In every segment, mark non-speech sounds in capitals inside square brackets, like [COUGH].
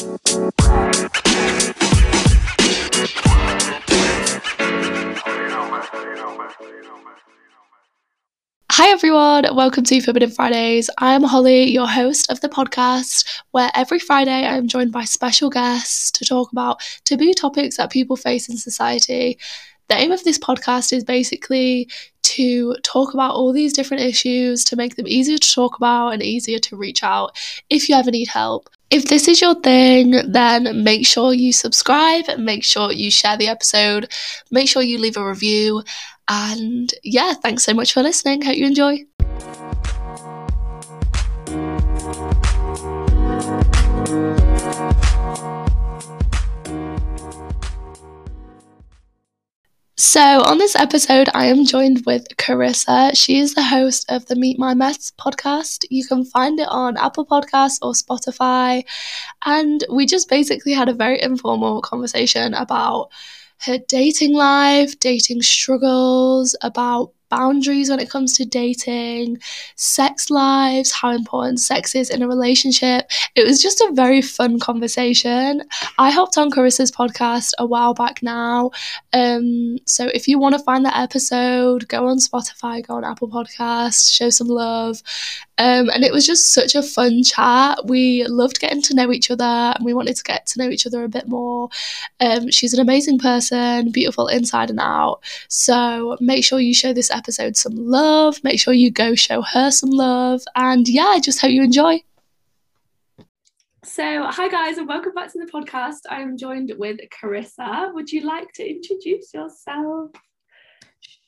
Hi everyone, welcome to Forbidden Fridays. I'm Holly, your host of the podcast, where every Friday I'm joined by special guests to talk about taboo topics that people face in society. The aim of this podcast is basically to talk about all these different issues, to make them easier to talk about and easier to reach out if you ever need help. If this is your thing, then make sure you subscribe, make sure you share the episode, make sure you leave a review, and yeah, thanks so much for listening. Hope you enjoy. So, on this episode, I am joined with Carissa. She is the host of the Meet My Mess podcast. You can find it on Apple Podcasts or Spotify. And we just basically had a very informal conversation about her dating life, dating struggles, about boundaries when it comes to dating, sex lives, how important sex is in a relationship. It was just a very fun conversation. I hopped on Carissa's podcast a while back now. Um, so if you want to find that episode, go on Spotify, go on Apple Podcasts, show some love. Um, and it was just such a fun chat. We loved getting to know each other and we wanted to get to know each other a bit more. Um, she's an amazing person, beautiful inside and out. So make sure you show this episode some love. Make sure you go show her some love. And yeah, I just hope you enjoy. So, hi guys, and welcome back to the podcast. I am joined with Carissa. Would you like to introduce yourself?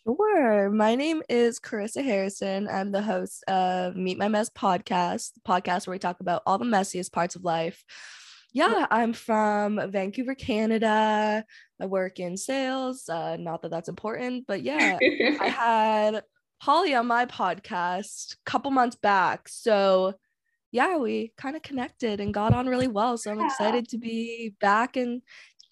Sure. My name is Carissa Harrison. I'm the host of Meet My Mess podcast, podcast where we talk about all the messiest parts of life. Yeah, I'm from Vancouver, Canada. I work in sales. Uh, not that that's important, but yeah, I [LAUGHS] had Holly on my podcast a couple months back. So yeah, we kind of connected and got on really well. So I'm yeah. excited to be back and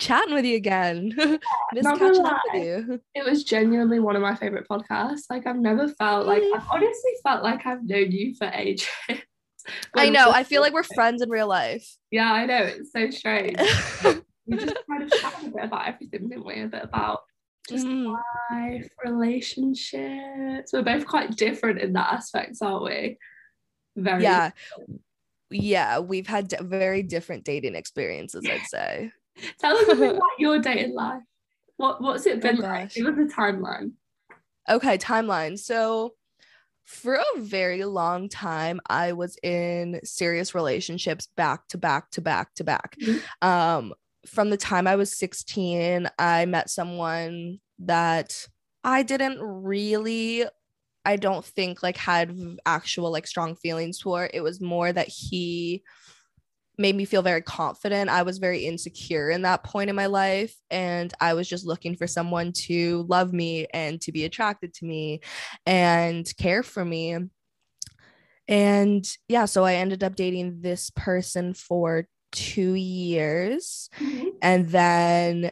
chatting with you again. [LAUGHS] Miss catching up with you. It was genuinely one of my favorite podcasts. Like I've never felt like I've honestly felt like I've known you for ages. [LAUGHS] I know. I feel like we're friends in real life. Yeah, I know. It's so strange. [LAUGHS] we just kind of chatted a bit about everything, didn't we? A bit about just mm. life, relationships. We're both quite different in that aspect, aren't we? Very yeah. Yeah, we've had d- very different dating experiences, I'd say. Tell us a bit about [LAUGHS] your dating life. What what's it been oh, like? Give us a timeline. Okay, timeline. So for a very long time, I was in serious relationships back to back to back to back. Mm-hmm. Um, from the time I was 16, I met someone that I didn't really I don't think like had actual like strong feelings for. It was more that he made me feel very confident. I was very insecure in that point in my life. And I was just looking for someone to love me and to be attracted to me and care for me. And yeah, so I ended up dating this person for two years. Mm-hmm. And then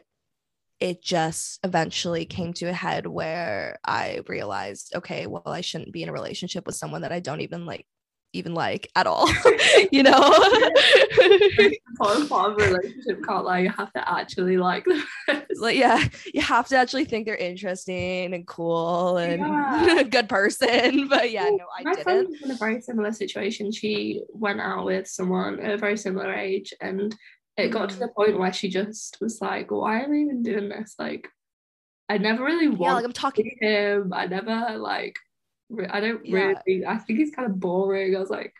it just eventually came to a head where I realized, okay, well, I shouldn't be in a relationship with someone that I don't even like even like at all [LAUGHS] [LAUGHS] you know [LAUGHS] part of relationship can't lie you have to actually like them. like yeah you have to actually think they're interesting and cool and yeah. good person but yeah no i My didn't in a very similar situation she went out with someone at a very similar age and it got to mm. the point where she just was like why am i even doing this like i never really want yeah, like i'm talking to him i never like I don't yeah. really. I think he's kind of boring. I was like,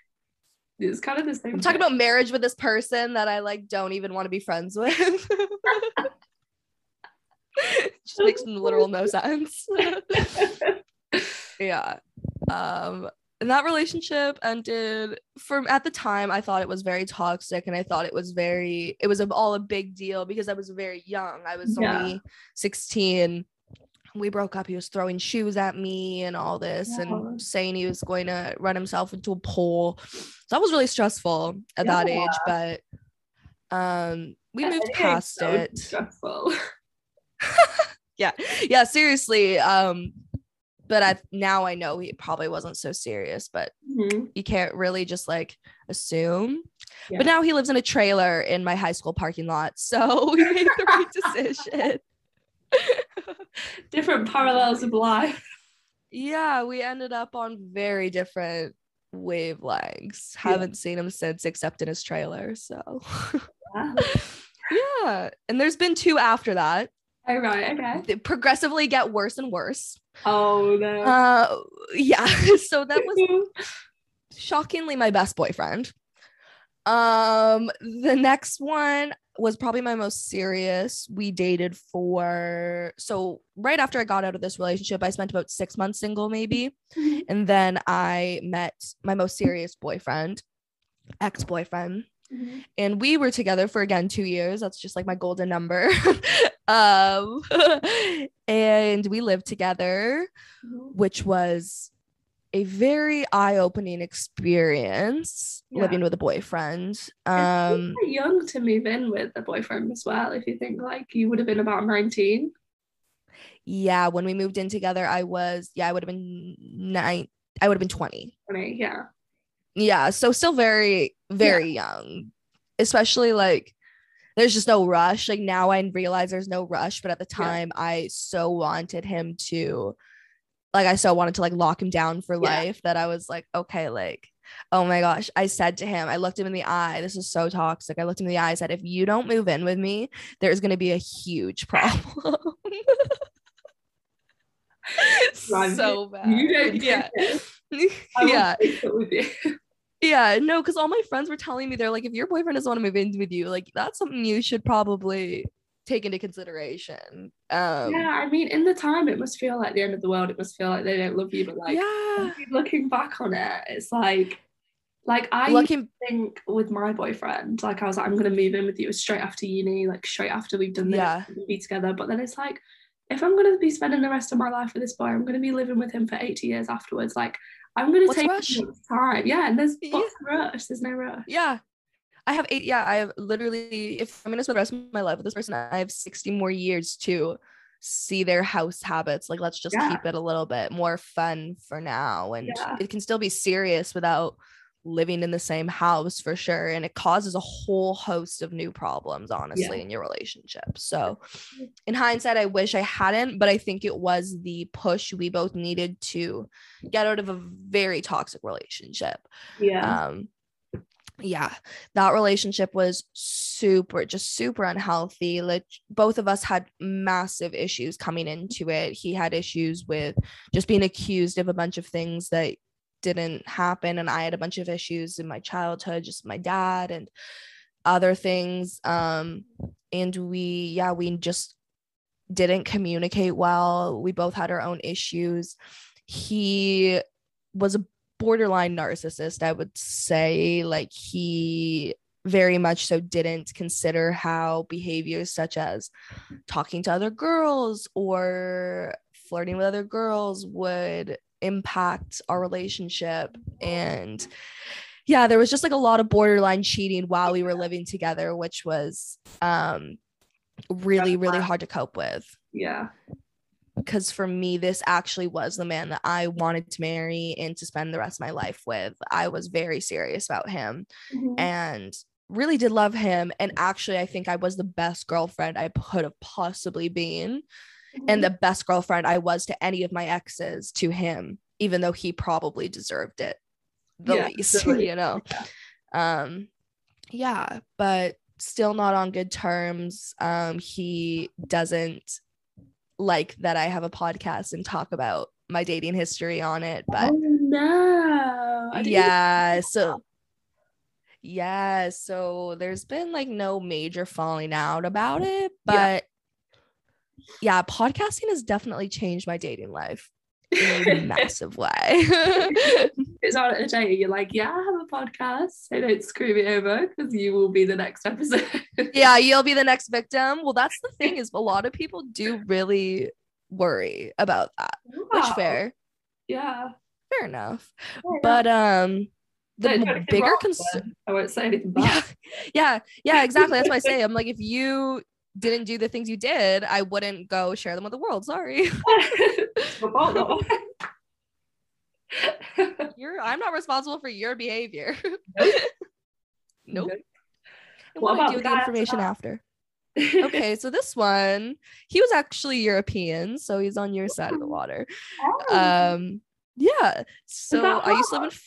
it's kind of the same. I'm talking about marriage with this person that I like don't even want to be friends with. [LAUGHS] Just [LAUGHS] makes literal no sense. [LAUGHS] yeah. Um and that relationship ended from at the time I thought it was very toxic and I thought it was very it was all a big deal because I was very young. I was yeah. only 16 we broke up he was throwing shoes at me and all this yeah. and saying he was going to run himself into a pole so that was really stressful at yeah. that age but um we moved past so it stressful [LAUGHS] yeah yeah seriously um but I now I know he probably wasn't so serious, but Mhm. you can't really just like assume. Yeah. But now he lives in a trailer in my high school parking lot. So [LAUGHS] we made the right [LAUGHS] decision. [LAUGHS] Different parallels of life. yeah, we ended up on very different wavelengths. Yeah. Haven't seen him since except in his trailer. So Yeah. [LAUGHS] yeah. And there's been two after that. Oh right, okay. They progressively get worse and worse. Oh no. Uh yeah. [LAUGHS] So that was shockingly my best boyfriend. Um, the next one was probably my most serious. We dated for so right after I got out of this relationship, I spent about six months single, maybe, Mhm. and then I met my most serious boyfriend, ex boyfriend, Mhm. and we were together for again two years. That's just like my golden number. [LAUGHS] um, [LAUGHS] and we lived together Mhm. which was a very eye-opening experience Yeah. living with a boyfriend. Um young to move in with a boyfriend as well. If you think like you would have been about nineteen. yeah, when we moved in together, I was yeah, I would have been nine, I would have been 20. I mean, yeah. Yeah, so still very, very young. Especially like there's just no rush. Like now I realize there's no rush, but at the Yeah. time I so wanted him to like I so wanted to like lock him down for Yeah. life that I was like, okay, like, oh my gosh. I said to him, I looked him in the eye. This is so toxic. I looked him in the eye. I said, if you don't move in with me, there's gonna be a huge problem. [LAUGHS] So bad. You don't yeah. [LAUGHS] Yeah. break up with you. Yeah, no, because all my friends were telling me they're like, if your boyfriend doesn't want to move in with you, like that's something you should probably take into consideration. Um yeah, I mean, in the time, it must feel like the end of the world. It must feel like they don't love you, but like yeah. looking back on it, it's like, like I Looking think with my boyfriend, like I was like, I'm gonna move in with you straight after uni, like straight after we've done this, Yeah. we'll be together. But then it's like, if I'm gonna be spending the rest of my life with this boy, I'm gonna be living with him for 80 years afterwards. Like, I'm gonna What's take time. Yeah, and there's Yeah. rush? There's no rush. yeah. I have eight, yeah, I have literally if I'm gonna spend the rest of my life with this person, I have 60 more years to see their house habits. Like let's just Yeah. keep it a little bit more fun for now. And Yeah. it can still be serious without living in the same house for sure. And it causes a whole host of new problems, honestly, in your relationship. So in hindsight, I wish I hadn't, but I think it was the push we both needed to get out of a very toxic relationship. Yeah. Um, yeah, that relationship was super, just super unhealthy. Like both of us had massive issues coming into it. He had issues with just being accused of a bunch of things that didn't happen, and I had a bunch of issues in my childhood, just my dad and other things. Um, and we, yeah, we just didn't communicate well. We both had our own issues. He was a borderline narcissist, I would say. Like he very much so didn't consider how behaviors such as talking to other girls or flirting with other girls would impact our relationship. And yeah, there was just like a lot of borderline cheating while we were living together, which was um really, really hard to cope with yeah. Because for me this actually was the man that i wanted to marry and to spend the rest of my life with. I was very serious about him Mhm. and really did love him. And actually i think i was the best girlfriend i could have possibly been and the best girlfriend i was to any of my exes to him even though he probably deserved it the Yeah, least [LAUGHS] definitely. you know? um yeah but still not on good terms. Um he doesn't like that i have a podcast and talk about my dating history on it but oh no. Yeah so yeah so there's been like no major falling out about it but yeah, podcasting has definitely changed my dating life in a [LAUGHS] massive way. [LAUGHS] It's on a day you're like yeah i have a podcast. So don't screw me over because you will be the next episode. [LAUGHS] Yeah you'll be the next victim. Well that's the thing is a lot of people do really worry about that which fair. Yeah. Fair enough. Yeah, but um the Don't do m- anything bigger concern i won't say anything yeah bad yeah yeah exactly. That's what i say. I'm like if you didn't do the things you did i wouldn't go share them with the world sorry. [LAUGHS] [LAUGHS] You're I'm not responsible for your behavior. Nope. nope. And What what, I about do with the information after after. [LAUGHS] okay, so this one, he was actually European, so he's on your side of the water. Oh. Um, yeah. So I used to live in.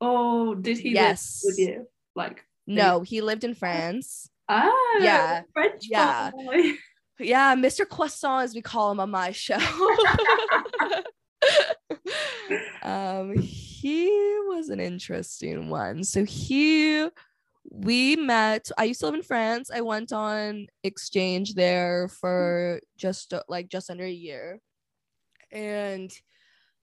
oh, did he Yes. live with you? Like, No, he lived in France. Oh, Yeah. French Yeah. boy. [LAUGHS] Yeah, Mr. Croissant, as we call him on my show. [LAUGHS] um, he was an interesting one. So he, we met. I used to live in France. I went on exchange there for just uh, like just under a year, and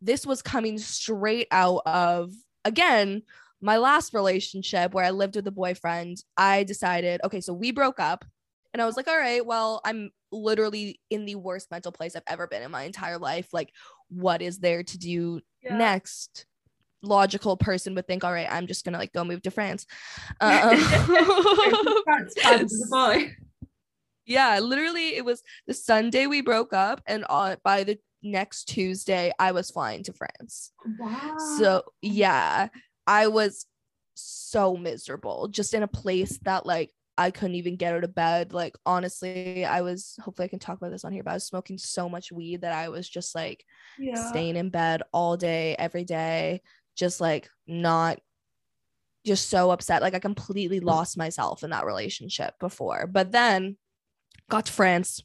this was coming straight out of again my last relationship where I lived with a boyfriend. I decided, okay, so we broke up. And I was like, all right, well, I'm literally in the worst mental place I've ever been in my entire life. Like, what is there to do Yeah. next? Logical person would think, all right, I'm just gonna like go move to France. [LAUGHS] Um, [LAUGHS] yeah, literally, it was the Sunday we broke up, and on by the next Tuesday, I was flying to France. Wow. So yeah, I was so miserable, just in a place that like I couldn't even get out of bed. Like honestly, I was hopefully I can talk about this on here, but I was smoking so much weed that I was just like yeah. staying in bed all day, every day, just like not just so upset. Like I completely mm. lost myself in that relationship before. But then got to France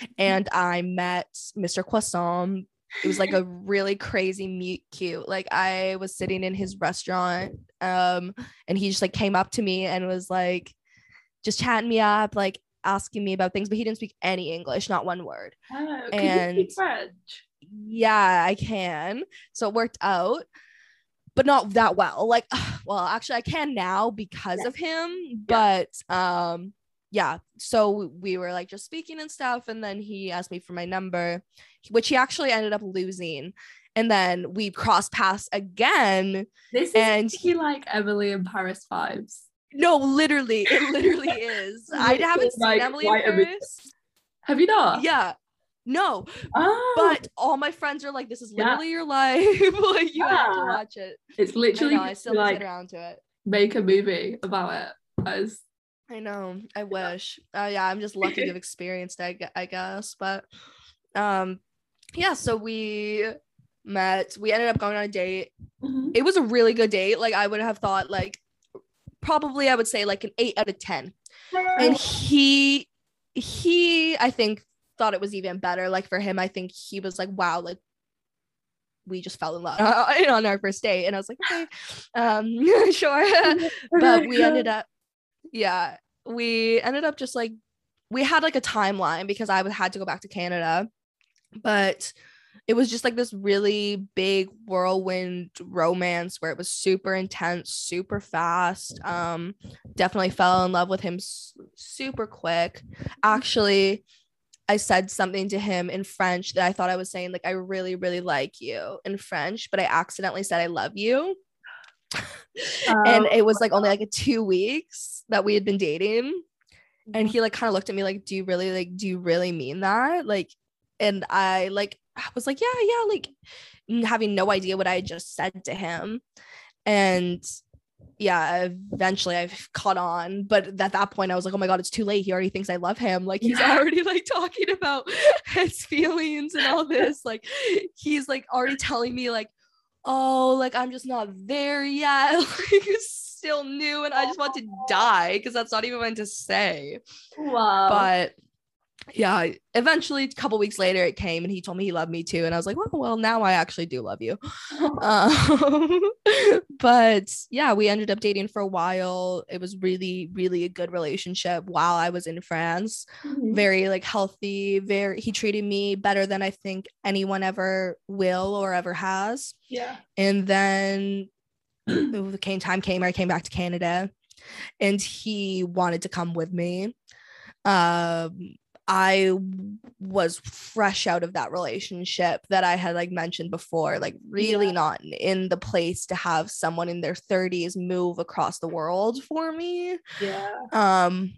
mm-hmm. and I met Mr. Croissant. It was like a really crazy meet cute. Like I was sitting in his restaurant um and he just like came up to me and was like just chatting me up, like asking me about things, but he didn't speak any English, not one word. Oh, and- you speak French? Yeah, I can. So it worked out, but not that well. Like, [SIGHS] well, actually, I can now because Yeah. of him. But um, yeah. So we were like just speaking and stuff, and then he asked me for my number, which he actually ended up losing. And then we crossed paths again. This is And- he like Emily in Paris vibes. No, literally, it literally [LAUGHS] is. I haven't seen Emily in Paris. Have you not? Yeah. No, Oh, but all my friends are like, "This is Yeah. literally your life. [LAUGHS] like you have to watch it." it's I literally know, I still like get around to it. make a movie about it. As I know. I wish. Uh, yeah, I'm just lucky to have [LAUGHS] experienced it, I guess. But um yeah, so we met. We ended up going on a date. It was a really good date. Like I would have thought like probably I would say like an 8 out of 10. And he he I think thought it was even better. Like for him, I think he was like, wow, like we just fell in love [LAUGHS] on our first date. And I was like, okay, um, [LAUGHS] sure. but we ended up yeah we ended up just like we had like a timeline because i had to go back to canada but it was just like this really big whirlwind romance where it was super intense super fast um definitely fell in love with him super quick. Actually i said something to him in french that i thought i was saying like i really really like you in french but i accidentally said i love you. [LAUGHS] And it was like only like a two weeks that we had been dating. And mm-hmm. he like kind of looked at me like do you really like do you really mean that? Like and i like I was like yeah yeah like having no idea what i just said to him. And yeah eventually i've caught on but at that point i was like oh my god it's too late. He already thinks i love him. Like he's Yeah. already like talking about [LAUGHS] his feelings and all this. [LAUGHS] Like he's like already telling me like oh like i'm just not there yet. [LAUGHS] Like still new and i just want to die because that's not even what to say wow. but yeah eventually a couple weeks later it came and he told me he loved me too and i was like well well now i actually do love you [LAUGHS] um, [LAUGHS] but yeah we ended up dating for a while it was really really a good relationship while i was in france Mhm. very like healthy very he treated me better than i think anyone ever will or ever has yeah. and then it came time came i came back to canada and he wanted to come with me um i was fresh out of that relationship that i had like mentioned before like really Yeah. not in the place to have someone in their 30s move across the world for me Yeah. um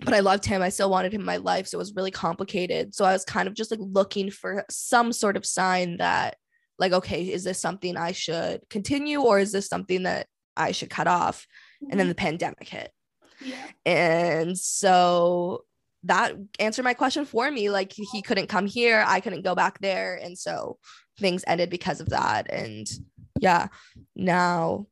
but I loved him. I still wanted him in my life. So it was really complicated. So I was kind of just like looking for some sort of sign that like okay is this something i should continue or is this something that i should cut off? And then mm-hmm. the pandemic hit. Yeah. and so that answered my question for me like he couldn't come here i couldn't go back there and so things ended because of that and yeah now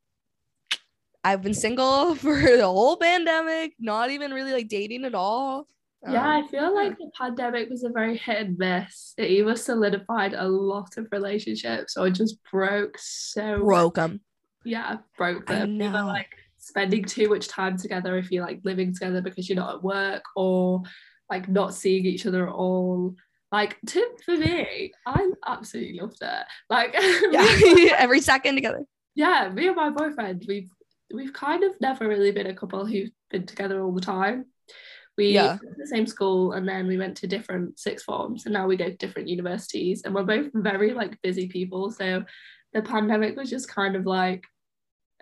i've been single [LAUGHS] for the whole pandemic not even really like dating at all yeah, Um, I feel like the pandemic was a very hit and miss. It either solidified a lot of relationships or just broke so broke 'em. yeah, broke them. Either like spending too much time together if you're like living together because you're not at work or like not seeing each other at all. Like to for me, I absolutely loved it. Like [LAUGHS] [LAUGHS] yeah [LAUGHS] every second together yeah, me and my boyfriend, we've we've kind of never really been a couple who've been together all the time. We Yeah. went to the same school and then we went to different sixth forms and now we go to different universities and we're both very like busy people. So the pandemic was just kind of like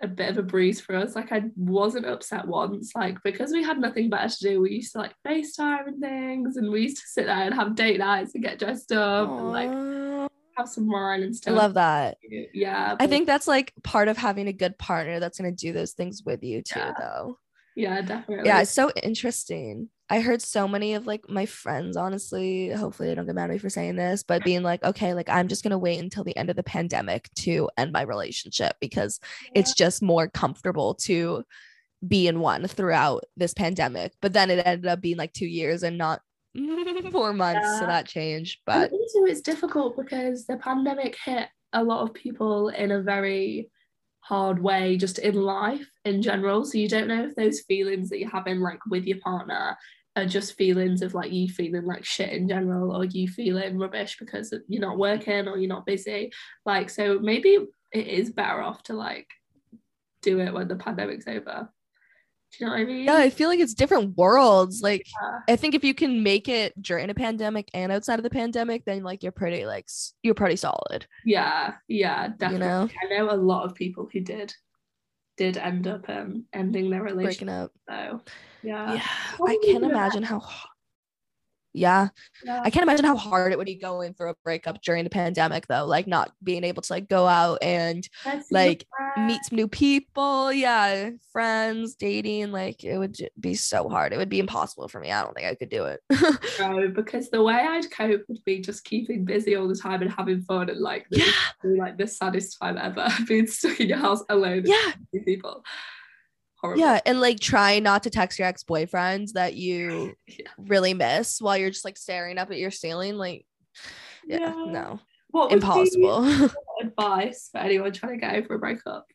a bit of a breeze for us. Like I wasn't upset once, like because we had nothing better to do. We used to like FaceTime and things and we used to sit there and have date nights and get dressed up and like have some wine and stuff. i love that Yeah. i think that's like part of having a good partner that's going to do those things with you too Yeah. though yeah, definitely. yeah it's so interesting. I heard so many of like my friends honestly hopefully they don't get mad at me for saying this but being like okay like i'm just gonna wait until the end of the pandemic to end my relationship because it's just more comfortable to be in one throughout this pandemic. But then it ended up being like two years and not [LAUGHS] four months so that changed And but also it's difficult because the pandemic hit a lot of people in a very hard way just in life in general. So you don't know if those feelings that you're having like with your partner are just feelings of like you feeling like shit in general or you feeling rubbish because you're not working or you're not busy. Like so maybe it is better off to like do it when the pandemic's over do you know what I mean yeah i feel like it's different worlds like Yeah. I think if you can make it during a pandemic and outside of the pandemic, then like you're pretty like you're pretty solid. Yeah, yeah, definitely. know? I know a lot of people who did did end up um ending their Breaking relationship. up. So yeah, yeah, What I can't imagine how. Yeah, yeah, I can't imagine how hard it would be going through a breakup during the pandemic though. Like not being able to like go out and your like meet some new people. Yeah, friends, dating. Like it would be so hard. It would be impossible for me. I don't think I could do it. [LAUGHS] No, because the way I'd cope would be just keeping busy all the time and having fun and like yeah, like the saddest time ever [LAUGHS] being stuck in your house alone with yeah. people. Horrible. Yeah, and like try not to text your ex-boyfriends that you [LAUGHS] Yeah. really miss while you're just like staring up at your ceiling. Like, yeah, Yeah. no, What impossible. [LAUGHS] advice for anyone trying to get over a breakup?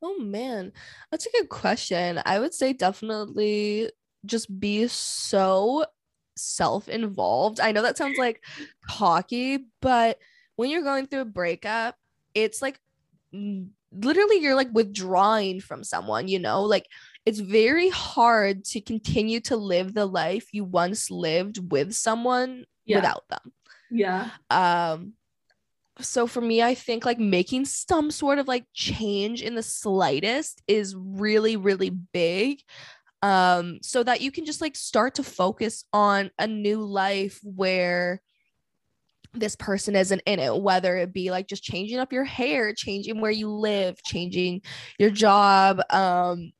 oh man, that's a good question. I would say definitely just be so self-involved. I know that sounds like [LAUGHS] cocky, but when you're going through a breakup, it's like literally you're like withdrawing from someone, you know? Like it's very hard to continue to live the life you once lived with someone Yeah. without them. Yeah. Um so for me I think like making some sort of like change in the slightest is really really big um so that you can just like start to focus on a new life where this person isn't in it whether it be like just changing up your hair changing where you live changing your job um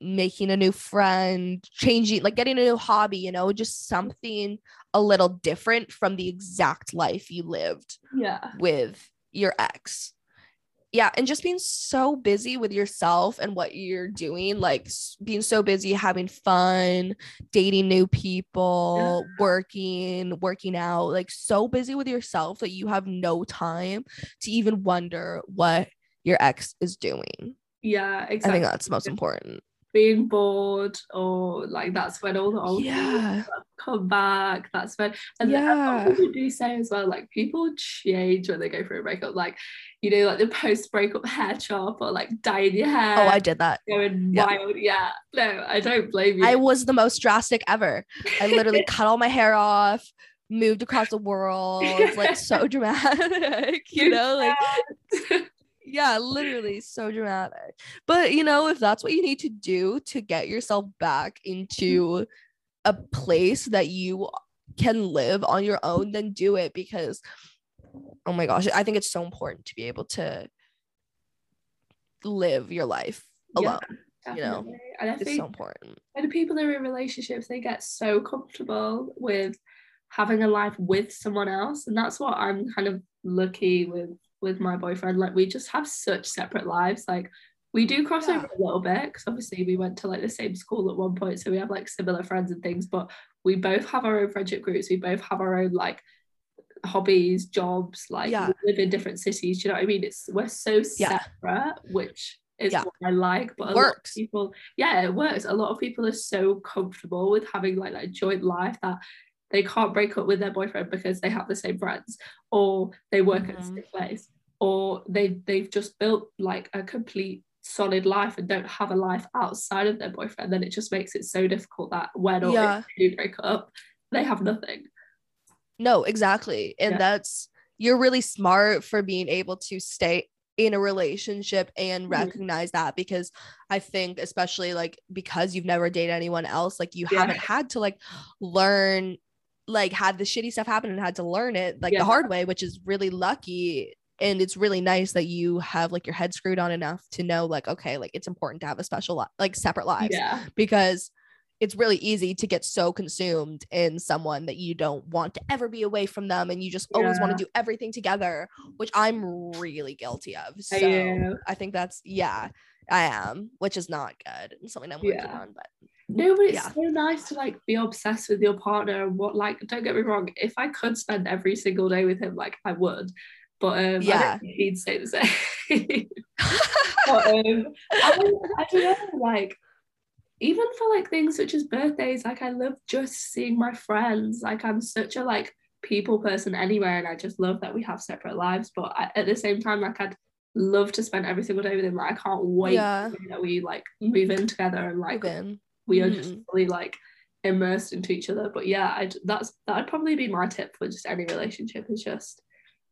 making a new friend changing like getting a new hobby you know just something a little different from the exact life you lived Yeah. with your ex. Yeah, and just being so busy with yourself and what you're doing, like being so busy having fun, dating new people, working, working out, like so busy with yourself that you have no time to even wonder what your ex is doing. Yeah. I think that's most important. Being bored or like that's when all the old Yeah. come back that's when and then people do say as well like people change when they go through a breakup like you know like the post breakup hair chop or like dyeing your hair Oh, I did that. going yeah. wild yeah no I don't blame you I was the most drastic ever. I literally [LAUGHS] cut all my hair off, moved across the world, like so [LAUGHS] dramatic, [LAUGHS] you know, like yeah, literally so dramatic. But you know, if that's what you need to do to get yourself back mm-hmm. into a place that you can live on your own, then do it because oh my gosh i think it's so important to be able to live your life alone Yeah, you know, and I it's think so important. when people that are in relationships, they get so comfortable with having a life with someone else, and that's what I'm kind of lucky with with my boyfriend. Like we just have such separate lives. Like we do cross Yeah. over a little bit because obviously we went to like the same school at one point, so we have like similar friends and things. But we both have our own friendship groups. We both have our own like hobbies, jobs. Like Yeah. we live in different cities. Do you know what I mean? It's we're so Yeah. separate, which is Yeah. what I like. But a lot of people, yeah, it works. A lot of people are so comfortable with having like that joint life that they can't break up with their boyfriend because they have the same friends or they work at the Mhm. same place or they they've just built like a complete solid life and don't have a life outside of their boyfriend then it just makes it so difficult that when or Yeah. if they do break up they have nothing No, exactly. And Yeah. that's you're really smart for being able to stay in a relationship and Mhm. recognize that because I think especially like because you've never dated anyone else, like you Yeah. haven't had to like learn like had the shitty stuff happen and had to learn it like Yeah. the hard way, which is really lucky. And it's really nice that you have like your head screwed on enough to know like okay, like it's important to have a special li- like separate lives yeah because it's really easy to get so consumed in someone that you don't want to ever be away from them and you just always want to do everything together which i'm really guilty of so you? i think that's yeah i am which is not good and something i'm working Yeah. on but No, but it's Yeah. so nice to like be obsessed with your partner and what like don't get me wrong, if I could spend every single day with him, like I would. But um Yeah. he'd say the same. [LAUGHS] [LAUGHS] but um I, I don't know, like even for like things such as birthdays, like I love just seeing my friends. Like I'm such a like people person anyway, and I just love that we have separate lives. But I, at the same time, like I'd love to spend every single day with him. Like I can't wait Yeah. that we like move in together and like in. we are just Mhm. fully like immersed into each other. But yeah, I that's that'd probably be my tip for just any relationship is just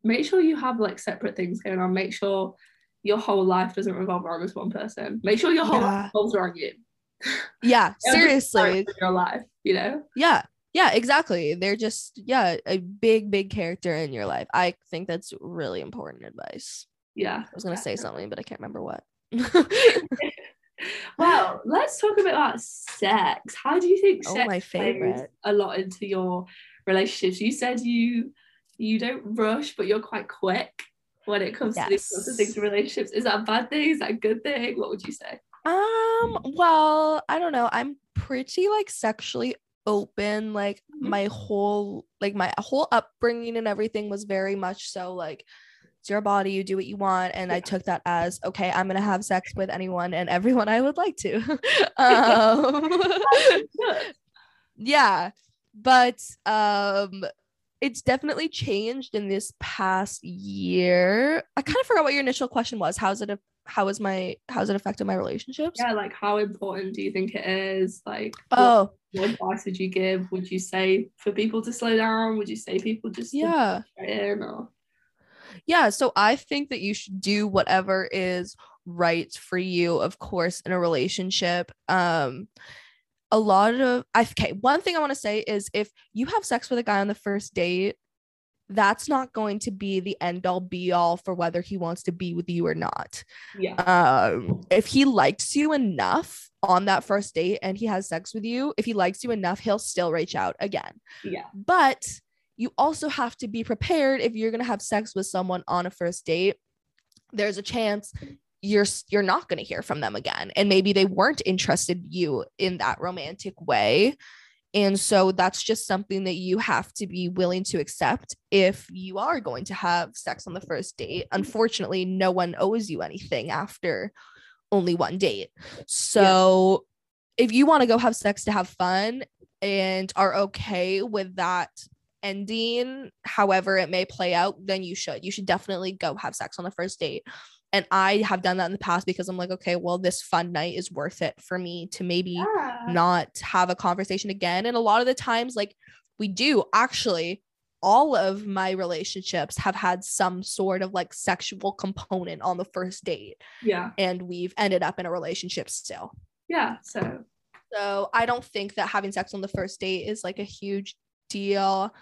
make sure you have like separate things going on. Make sure your whole life doesn't revolve around this one person. Make sure your whole Yeah. life revolves around you. [LAUGHS] yeah It'll just start seriously your life, you know? yeah yeah exactly they're just yeah a big big character in your life i think that's really important advice Yeah. i was gonna say something but i can't remember what [LAUGHS] Well, let's talk a bit about sex. How do you think oh sex my plays favorite a lot into your relationships? You said you you don't rush, but you're quite quick when it comes to these sorts of things Yes. in relationships. Is that a bad thing? Is that a good thing? What would you say? Um, well, I don't know. I'm pretty like sexually open. Like Mhm. my whole like my whole upbringing and everything was very much so like it's your body, you do what you want. And I took that as okay, I'm gonna have sex with anyone and everyone I would like to. [LAUGHS] [LAUGHS] um [LAUGHS] yeah but um it's definitely changed in this past year. I kind of forgot what your initial question was. How's it how is my how's it affected my relationships? Yeah, like how important do you think it is? Like oh. what advice would you give? Would you say for people to slow down? Would you say people just yeah. or? Yeah so i think that you should do whatever is right for you of course in a relationship. Um a lot of I okay one thing i want to say is if you have sex with a guy on the first date that's not going to be the end all be all for whether he wants to be with you or not yeah. um if he likes you enough on that first date and he has sex with you if he likes you enough he'll still reach out again Yeah. but you also have to be prepared if you're going to have sex with someone on a first date there's a chance you're you're not going to hear from them again and maybe they weren't interested in you in that romantic way. And so that's just something that you have to be willing to accept if you are going to have sex on the first date. Unfortunately no one owes you anything after only one date. So if you want to go have sex to have fun and are okay with that ending however it may play out then you should. You should definitely go have sex on the first date and i have done that in the past because i'm like okay well this fun night is worth it for me to maybe Yeah. not have a conversation again and a lot of the times like we do actually all of my relationships have had some sort of like sexual component on the first date Yeah. and we've ended up in a relationship still Yeah. So so I don't think that having sex on the first date is like a huge deal.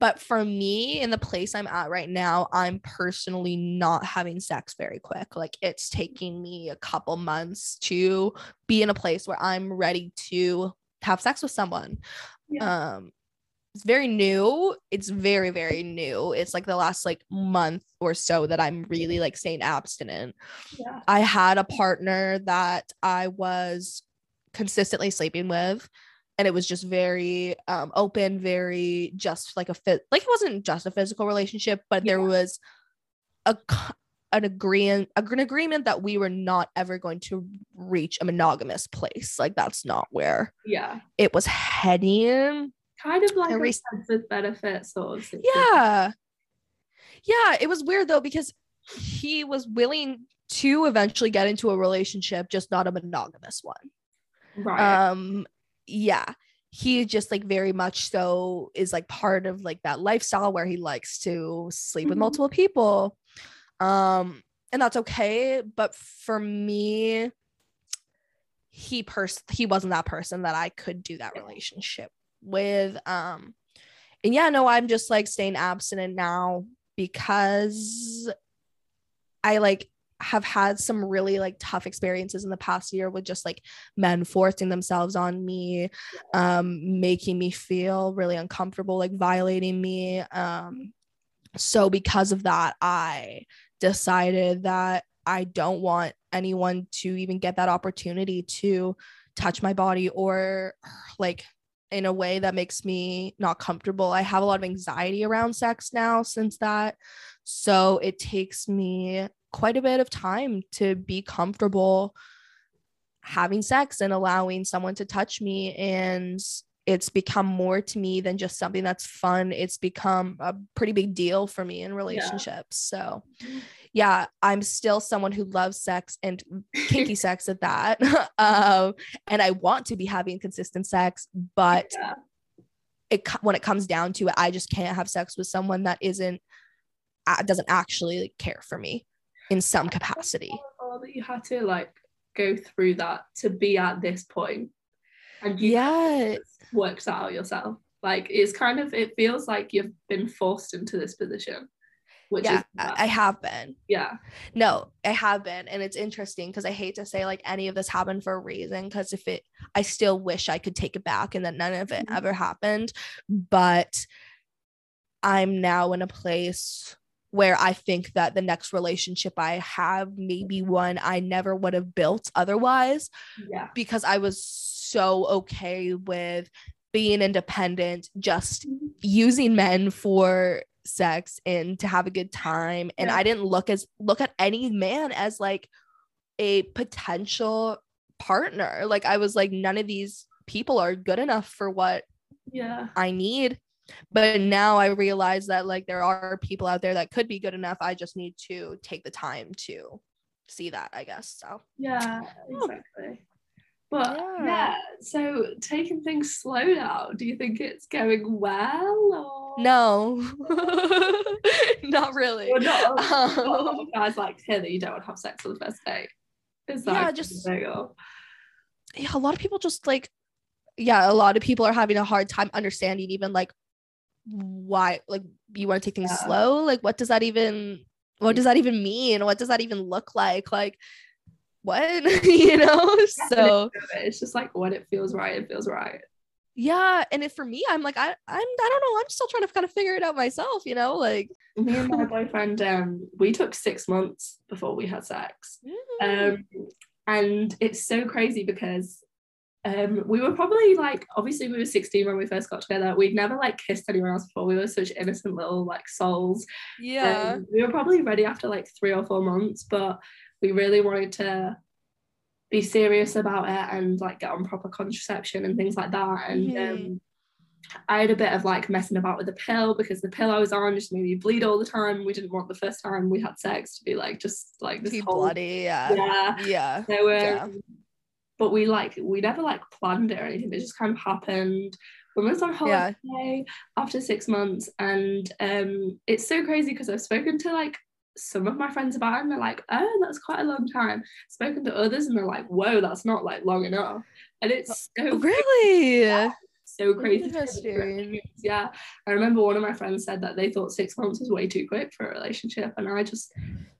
But for me in the place i'm at right now i'm personally not having sex very quick. Like it's taking me a couple months to be in a place where i'm ready to have sex with someone. Yeah. um it's very new. It's very very new. It's like the last like month or so that i'm really like staying abstinent. Yeah. i had a partner that i was consistently sleeping with and it was just very um, open very just like a fit like it wasn't just a physical relationship but yeah. there was a an agreement an agreement that we were not ever going to reach a monogamous place. Like that's not where yeah. it was heading. Kind of like a re- with benefit sort of situation. yeah. Yeah it was weird though because he was willing to eventually get into a relationship just not a monogamous one. Right. Um yeah he just like very much so is like part of like that lifestyle where he likes to sleep mm-hmm. with multiple people um and that's okay but for me he pers he wasn't that person that I could do that relationship with um and yeah no I'm just like staying abstinent now because I like have had some really like tough experiences in the past year with just like men forcing themselves on me um making me feel really uncomfortable like violating me um so because of that i decided that i don't want anyone to even get that opportunity to touch my body or like in a way that makes me not comfortable. I have a lot of anxiety around sex now since that. So it takes me quite a bit of time to be comfortable having sex and allowing someone to touch me and it's become more to me than just something that's fun it's become a pretty big deal for me in relationships yeah. so yeah i'm still someone who loves sex and kinky [LAUGHS] sex at that [LAUGHS] um, and i want to be having consistent sex but yeah. it when it comes down to it i just can't have sex with someone that isn't uh, doesn't actually care for me in some capacity. Oh, that you had to like go through that to be at this point, and you yeah, worked out yourself. Like it's kind of it feels like you've been forced into this position. Which yeah, I have been. Yeah. No, I have been. And it's interesting because I hate to say like any of this happened for a reason. Cause if it, I still wish I could take it back and that none of it mm-hmm. ever happened. But I'm now in a place where I think that the next relationship I have maybe one I never would have built otherwise. Yeah. Because I was so okay with being independent, just mm-hmm. using men for sex and to have a good time. And yeah. I didn't look as look at any man as like a potential partner. Like I was like, none of these people are good enough for what yeah I need but now i realize that like there are people out there that could be good enough. I just need to take the time to see that i guess so. Yeah exactly. But yeah. yeah. so taking things slow now do you think it's going well or? No. [LAUGHS] [LAUGHS] Not really. Well, not, um, guys like to hear that you don't want to have sex on the first date. Is that yeah just yeah a lot of people just like yeah a lot of people are having a hard time understanding even like why like you want to take things yeah. slow? Like what does that even what does that even mean? What does that even look like? Like what? [LAUGHS] You know? So it's just like when it feels right it feels right. Yeah and if for me i'm like i i'm i don't know i'm still trying to kind of figure it out myself you know? Like me and my boyfriend um we took six months before we had sex. [LAUGHS] Mm. um and it's so crazy because um, we were probably like obviously we were 16 when we first got together. We'd never like kissed anyone else before. We were such innocent little like souls. Yeah. Um, we were probably ready after like three or four months but we really wanted to be serious about it and like get on proper contraception and things like that. And mm-hmm. um, I had a bit of like messing about with the pill because the pill I was on just made me bleed all the time. We didn't want the first time we had sex to be like just like this whole, bloody, yeah, yeah, yeah. So um, yeah but we like we never like planned it or anything. It just kind of happened. We went on holiday yeah. after six months, and um, it's so crazy because I've spoken to like some of my friends about it, and they're like, "Oh, that's quite a long time." Spoken to others, and they're like, "Whoa, that's not like long enough." And it's so really. Yeah. so crazy. Interesting. Yeah. I remember one of my friends said that they thought six months was way too quick for a relationship. And I just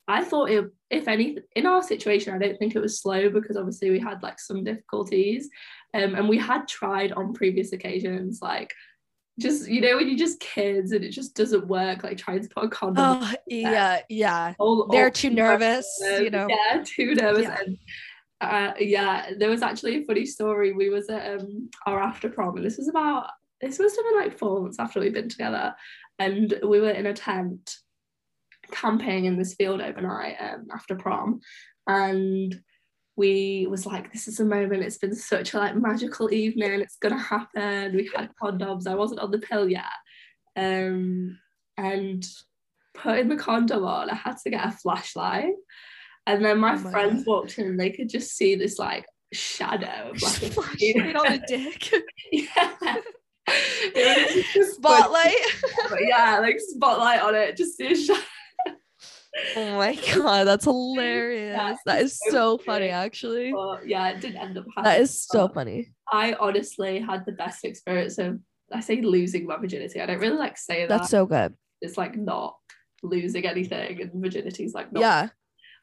I thought it if any in our situation, I don't think it was slow because obviously we had like some difficulties. Um, and we had tried on previous occasions, like just you know when you're just kids and it just doesn't work like trying to put a condom Oh yeah, yeah. [LAUGHS] all- They're all- too nervous, you know. yeah too nervous Yeah. and uh, yeah there was actually a funny story we was at um, our after prom and this was about this must have been like four months after we'd been together and we were in a tent camping in this field overnight um, after prom. And we was like this is a moment. It's been such a like magical evening. It's gonna happen. We had condoms i wasn't on the pill yet. Um and putting the condom on i had to get a flashlight. And then my Oh my friends walked in. And they could just see this like shadow of like a on a [LAUGHS] dick. yeah. [LAUGHS] It was just Spotlight. [LAUGHS] yeah like spotlight on it just see a shadow Oh my god, that's hilarious. Yeah, that is so so funny, actually. but yeah it didn't end up happening That is so funny. I honestly had the best experience of I say losing my virginity. I don't really like saying that. That's so good. It's like not losing anything and virginity is like not Yeah,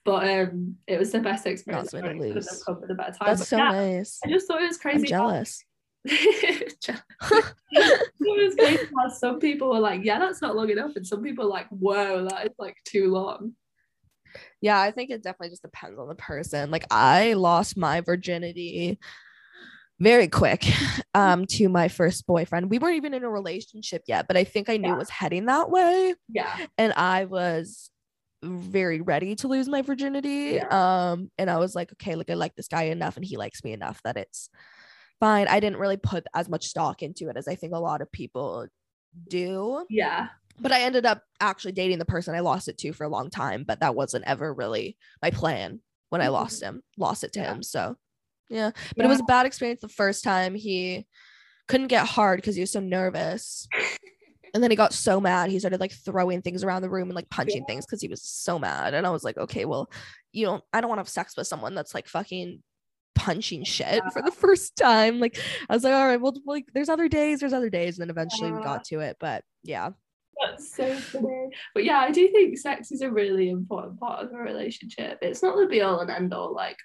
but um it was the best experience. to ever. It couldn't have lose. come with a better time. that's so yeah, nice. I just thought it was crazy. I'm jealous. It was some people were like, yeah, that's not long enough. And some people like, whoa, that is like too long. Yeah, I think it definitely just depends on the person. Like I lost my virginity very quick [LAUGHS] um to my first boyfriend. We weren't even in a relationship yet, but I think I knew Yeah. it was heading that way Yeah. and I was very ready to lose my virginity. Um and I was like, okay, like I like this guy enough and he likes me enough that it's fine. I didn't really put as much stock into it as I think a lot of people do Yeah. but I ended up actually dating the person I lost it to for a long time, but that wasn't ever really my plan when I Mhm. lost him, lost it to Yeah. him. So yeah, but it was a bad experience the first time. He couldn't get hard because he was so nervous. [LAUGHS] And then he got so mad, he started like throwing things around the room and like punching things because he was so mad. And I was like, okay, well, you don't, I don't want to have sex with someone that's like fucking punching shit for the first time. Like, I was like, all right, well, like, there's other days, there's other days. And then eventually we got to it. But yeah, That's so funny. But yeah, I do think sex is a really important part of a relationship. It's not the be all and end all. Like,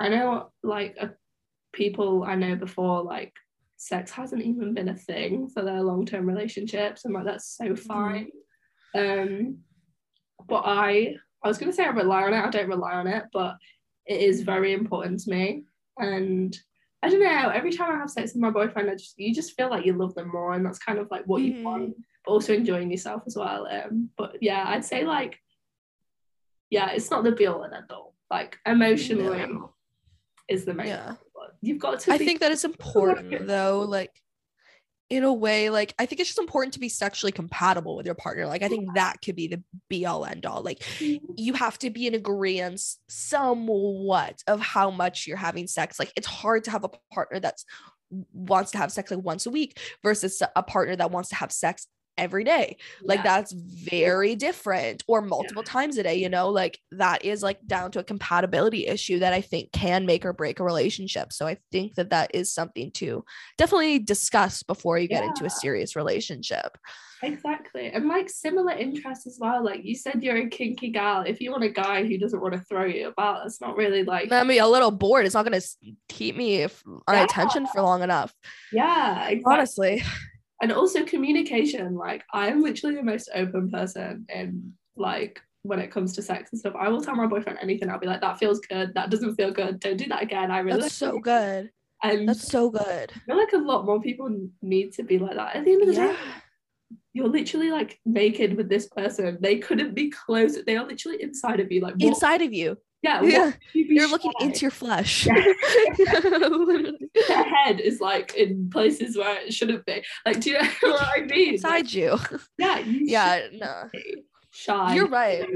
I know, like, uh, people I know before, like, sex hasn't even been a thing for their long term relationships. And like, that's so fine. Um, but I, I was going to say I rely on it. I don't rely on it, but it is very important to me. And I don't know, every time I have sex with my boyfriend, I just, you just feel like you love them more. And that's kind of like what Mhm. you want but also enjoying yourself as well. Um, but yeah, I'd say like, yeah, it's not the be all and end all. Like emotionally No. is the main. Yeah. one, you've got to. I be- think that it's [LAUGHS] important though, like in a way, like I think it's just important to be sexually compatible with your partner. Like I think that could be the be all end all. Like mm-hmm. you have to be in agreement somewhat of how much you're having sex. Like it's hard to have a partner that's wants to have sex like once a week versus a partner that wants to have sex every day like Yeah. that's very different or multiple times a day you know like that is like down to a compatibility issue that i think can make or break a relationship so i think that that is something to definitely discuss before you get into a serious relationship Exactly. And like similar interests as well. Like you said, you're a kinky gal. If you want a guy who doesn't want to throw you about, that's not really like, i mean a little bored it's not going to keep me on Yeah. attention for long enough yeah, exactly. honestly [LAUGHS] And also communication. Like I am literally the most open person and like when it comes to sex and stuff. I will tell my boyfriend anything. I'll be like, that feels good. That doesn't feel good. Don't do that again. I really that's so good And that's so good I feel like a lot more people need to be like that. At the end of the yeah day, you're literally like naked with this person. They couldn't be close. They are literally inside of you. Like what, inside of you yeah, yeah. You you're looking into your flesh Yeah. [LAUGHS] [LAUGHS] Literally. head is like in places where it shouldn't be. Like, do you know [LAUGHS] what I mean? Like, inside you yeah, you yeah no shy. You're right.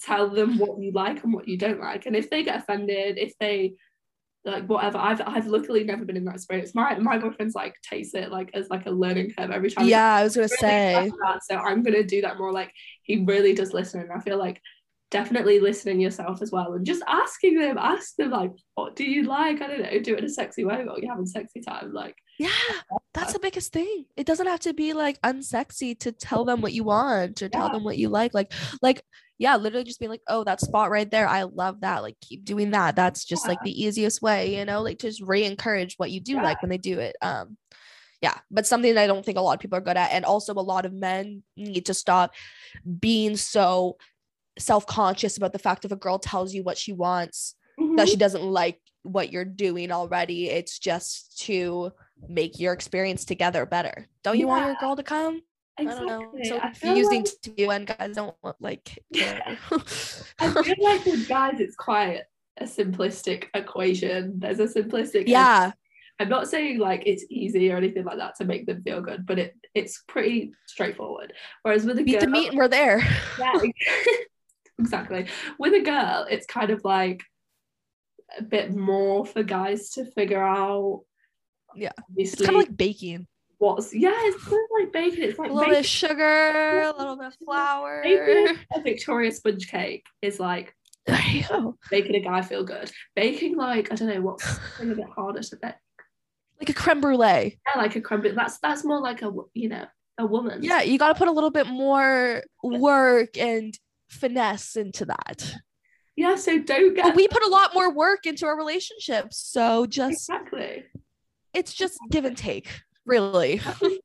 Tell them what you like and what you don't like, and if they get offended, if they like whatever, I've I've luckily never been in that experience. My my boyfriend's like takes it like as like a learning curve every time. yeah i was gonna really say that, so I'm gonna do that more. Like he really does listen, and I feel like definitely listening yourself as well and just asking them, ask them like, what do you like? I don't know, do it in a sexy way while you're having sexy time. Like, yeah, that's the biggest thing. It doesn't have to be like unsexy to tell them what you want or tell Yeah. them what you like. Like, like, yeah, literally just being like, oh, that spot right there. I love that. Like, keep doing that. That's just like the easiest way, you know, like just re-encourage what you do Yeah. like when they do it. Um, yeah, but something that I don't think a lot of people are good at. And also a lot of men need to stop being so self-conscious about the fact if a girl tells you what she wants mhm. that she doesn't like what you're doing already. It's just to make your experience together better. Don't you want your girl to come? I don't know. It's so confusing like- to me when guys don't want like [LAUGHS] care. I [LAUGHS] feel like with guys, it's quite a simplistic equation. There's a simplistic. yeah. I'm not saying like it's easy or anything like that to make them feel good, but it it's pretty straightforward. Whereas with a Beat girl, the meat and we're there. yeah, [LAUGHS] exactly. With a girl, it's kind of like a bit more for guys to figure out. Yeah. It's kind of like baking. what's yeah, it's kind of like baking. It's like A little bit of sugar, a little bit of [LAUGHS] flour. baking a Victoria sponge cake is like There you go. making a guy feel good. Baking like I don't know what's [SIGHS] a bit harder to bake. Like a creme brulee. Yeah, like a crumb. That's that's more like a you know a woman. Yeah, you got to put a little bit more work and finesse into that. yeah. So don't get But we put a lot more work into our relationships. So just exactly it's just give and take, really.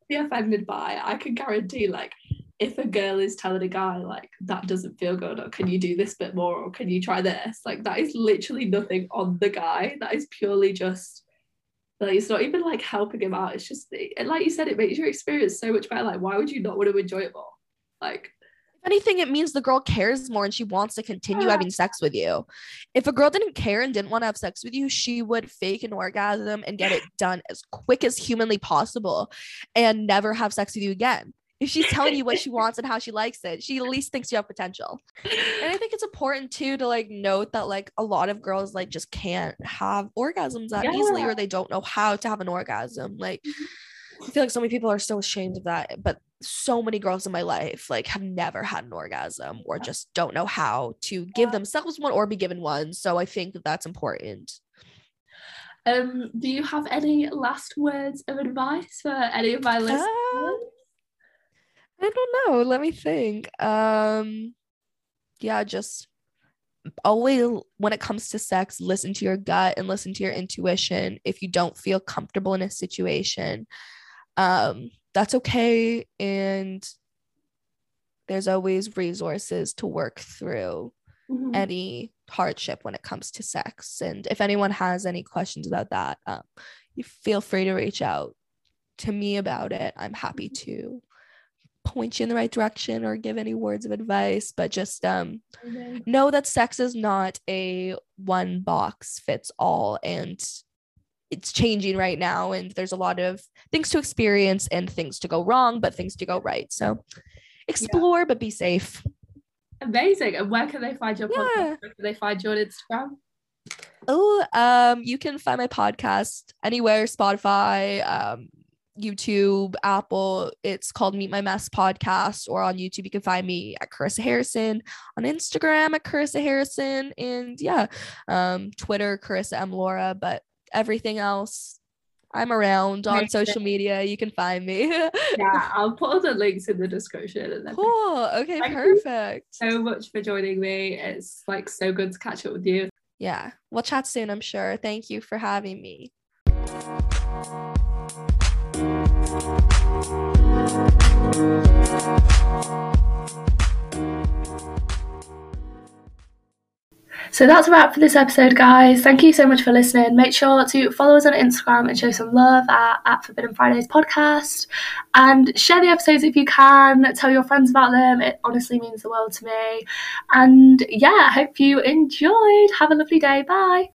be offended by. I can guarantee like if a girl is telling a guy like that doesn't feel good or can you do this bit more or can you try this like that is literally nothing on the guy that is purely just like it's not even like helping him out it's just like you said it makes your experience so much better like why would you not want to enjoy it more like If anything, it means the girl cares more and she wants to continue Yeah. having sex with you. If a girl didn't care and didn't want to have sex with you, she would fake an orgasm and get it done as quick as humanly possible and never have sex with you again. If she's telling you what she wants and how she likes it, she at least thinks you have potential. And I think it's important too to like note that like a lot of girls like just can't have orgasms that easily or they don't know how to have an orgasm. Like mm-hmm. I feel like so many people are so ashamed of that, but so many girls in my life like have never had an orgasm or just don't know how to give themselves one or be given one. So I think that that's important. um do you have any last words of advice for any of my listeners Uh, I don't know. Let me think. Um yeah, just always when it comes to sex, listen to your gut and listen to your intuition. If you don't feel comfortable in a situation, um, that's okay. And there's always resources to work through Mhm. any hardship when it comes to sex. And if anyone has any questions about that, um, you feel free to reach out to me about it. I'm happy to point you in the right direction or give any words of advice. But just um, Amazing. know that sex is not a one box fits all and it's changing right now and there's a lot of things to experience and things to go wrong but things to go right so explore but be safe Amazing. And where can they find your Yeah. podcast? Where can they find you on Instagram? oh um you can find my podcast anywhere spotify um youtube apple it's called meet my mess podcast or on youtube you can find me at carissa harrison on instagram at carissa harrison and yeah um twitter carissa m laura but everything else i'm around on social media you can find me [LAUGHS] Yeah, I'll put all the links in the description and everything. cool okay Thank you. perfect so much for joining me. It's like so good to catch up with you. yeah we'll chat soon i'm sure thank you for having me So that's a wrap for this episode, guys. Thank you so much for listening. Make sure to follow us on Instagram and show some love at, at Forbidden Fridays podcast. And share the episodes if you can. Tell your friends about them. It honestly means the world to me. And yeah, I hope you enjoyed. Have a lovely day. Bye.